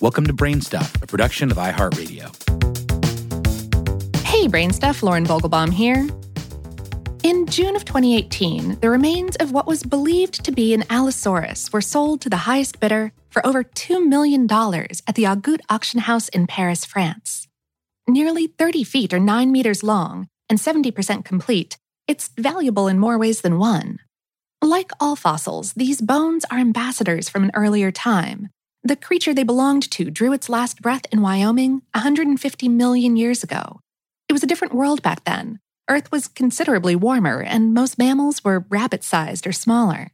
Welcome to Brainstuff, a production of iHeartRadio. Hey, Brainstuff, Lauren Vogelbaum here. In June of 2018, the remains of what was believed to be an Allosaurus were sold to the highest bidder for over $2 million at the Aguttes auction house in Paris, France. Nearly 30 feet or 9 meters long and 70% complete, it's valuable in more ways than one. Like all fossils, these bones are ambassadors from an earlier time. The creature they belonged to drew its last breath in Wyoming 150 million years ago. It was a different world back then. Earth was considerably warmer, and most mammals were rabbit sized or smaller.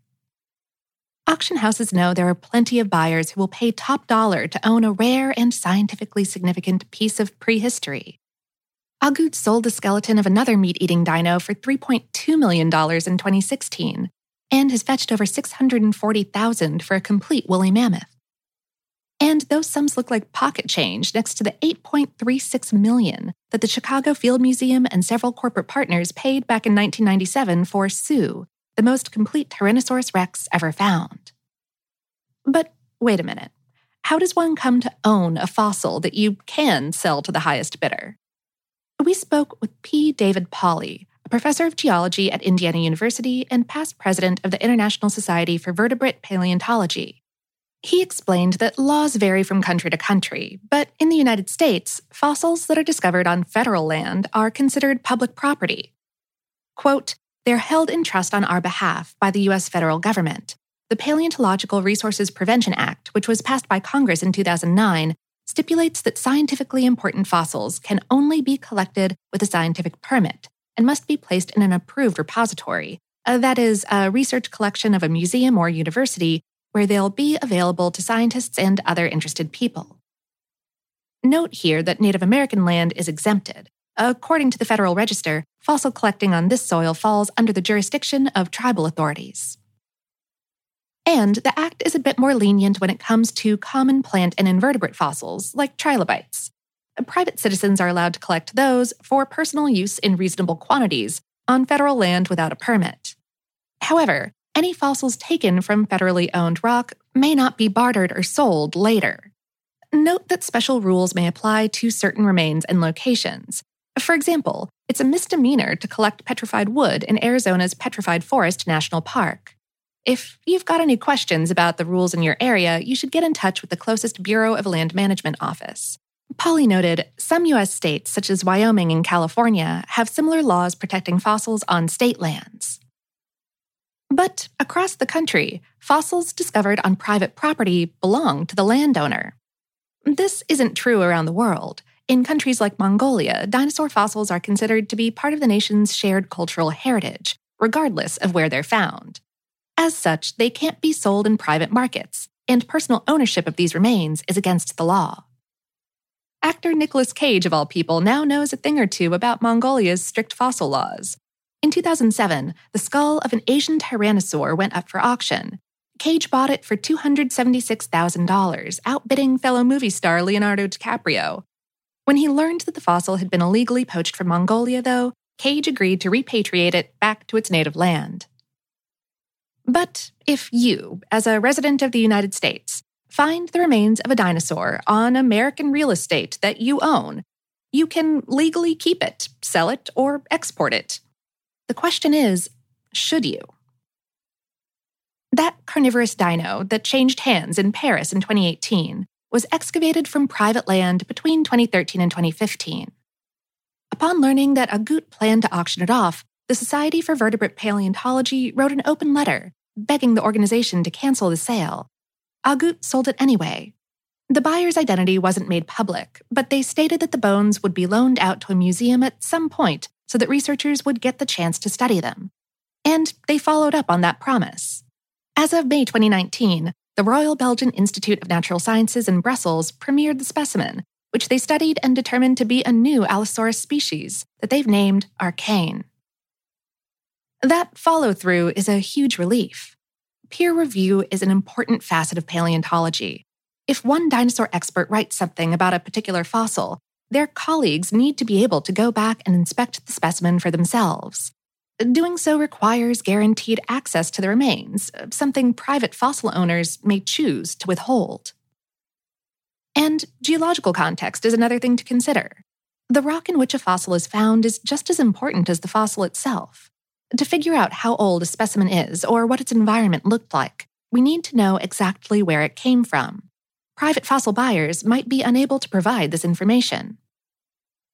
Auction houses know there are plenty of buyers who will pay top dollar to own a rare and scientifically significant piece of prehistory. Aguttes sold the skeleton of another meat eating dino for $3.2 million in 2016 and has fetched over $640,000 for a complete woolly mammoth. And those sums look like pocket change next to the 8.36 million that the Chicago Field Museum and several corporate partners paid back in 1997 for Sue, the most complete Tyrannosaurus rex ever found. But wait a minute. How does one come to own a fossil that you can sell to the highest bidder? We spoke with P. David Polly, a professor of geology at Indiana University and past president of the International Society for Vertebrate Paleontology. He explained that laws vary from country to country, but in the United States, fossils that are discovered on federal land are considered public property. Quote, they're held in trust on our behalf by the U.S. federal government. The Paleontological Resources Preservation Act, which was passed by Congress in 2009, stipulates that scientifically important fossils can only be collected with a scientific permit and must be placed in an approved repository, uh, that is, a research collection of a museum or university where they'll be available to scientists and other interested people. Note here that Native American land is exempted. According to the Federal Register, fossil collecting on this soil falls under the jurisdiction of tribal authorities. And the Act is a bit more lenient when it comes to common plant and invertebrate fossils, like trilobites private citizens are allowed to collect those for personal use in reasonable quantities on federal land without a permit. However, any fossils taken from federally owned rock may not be bartered or sold later. Note that special rules may apply to certain remains and locations. For example, it's a misdemeanor to collect petrified wood in Arizona's Petrified Forest National Park. If you've got any questions about the rules in your area, you should get in touch with the closest Bureau of Land Management office. Polly noted some U.S. states, such as Wyoming and California, have similar laws protecting fossils on state lands. But across the country, fossils discovered on private property belong to the landowner. This isn't true around the world. In countries like Mongolia, dinosaur fossils are considered to be part of the nation's shared cultural heritage, regardless of where they're found. As such, they can't be sold in private markets, and personal ownership of these remains is against the law. Actor Nicolas Cage, of all people, now knows a thing or two about Mongolia's strict fossil laws. In 2007, the skull of an Asian tyrannosaur went up for auction. Cage bought it for $276,000, outbidding fellow movie star Leonardo DiCaprio. When he learned that the fossil had been illegally poached from Mongolia, though, Cage agreed to repatriate it back to its native land. But if you, as a resident of the United States, find the remains of a dinosaur on American real estate that you own. You can legally keep it, sell it, or export it. The question is should you? That carnivorous dino that changed hands in Paris in 2018 was excavated from private land between 2013 and 2015. Upon learning that Aguttes planned to auction it off, the Society for Vertebrate Paleontology wrote an open letter begging the organization to cancel the sale Aguttes sold it anyway. The buyer's identity wasn't made public, but they stated that the bones would be loaned out to a museum at some point so that researchers would get the chance to study them. And they followed up on that promise. As of May 2019, the Royal Belgian Institute of Natural Sciences in Brussels premiered the specimen, which they studied and determined to be a new Allosaurus species that they've named Arkane. That follow through is a huge relief. Peer review is an important facet of paleontology. If one dinosaur expert writes something about a particular fossil, their colleagues need to be able to go back and inspect the specimen for themselves. Doing so requires guaranteed access to the remains, something private fossil owners may choose to withhold. And geological context is another thing to consider. The rock in which a fossil is found is just as important as the fossil itself. To figure out how old a specimen is or what its environment looked like, we need to know exactly where it came from. Private fossil buyers might be unable to provide this information.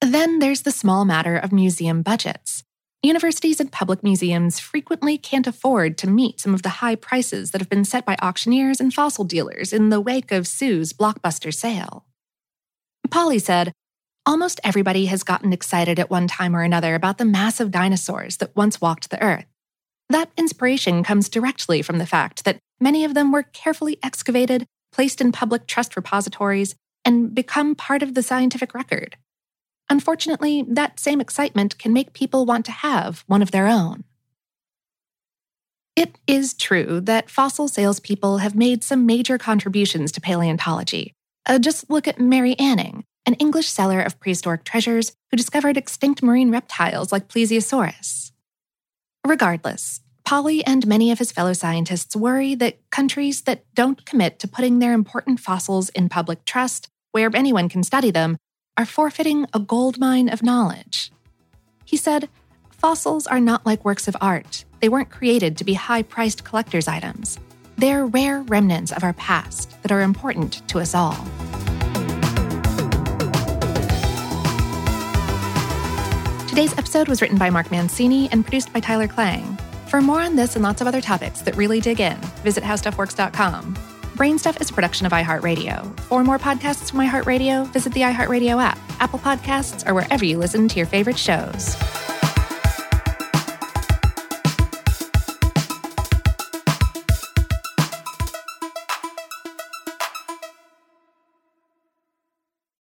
Then there's the small matter of museum budgets. Universities and public museums frequently can't afford to meet some of the high prices that have been set by auctioneers and fossil dealers in the wake of Sue's blockbuster sale. Polly said, Almost everybody has gotten excited at one time or another about the massive dinosaurs that once walked the earth. That inspiration comes directly from the fact that many of them were carefully excavated, placed in public trust repositories, and become part of the scientific record. Unfortunately, that same excitement can make people want to have one of their own. It is true that fossil salespeople have made some major contributions to paleontology. Uh, just look at Mary Anning, an English seller of prehistoric treasures who discovered extinct marine reptiles like Plesiosaurus. Regardless, Polly and many of his fellow scientists worry that countries that don't commit to putting their important fossils in public trust, where anyone can study them, are forfeiting a goldmine of knowledge. He said, Fossils are not like works of art. They weren't created to be high priced collector's items. They're rare remnants of our past that are important to us all. Today's episode was written by Mark Mancini and produced by Tyler Klang. For more on this and lots of other topics that really dig in, visit howstuffworks.com. Brainstuff is a production of iHeartRadio. For more podcasts from iHeartRadio, visit the iHeartRadio app, Apple Podcasts, or wherever you listen to your favorite shows.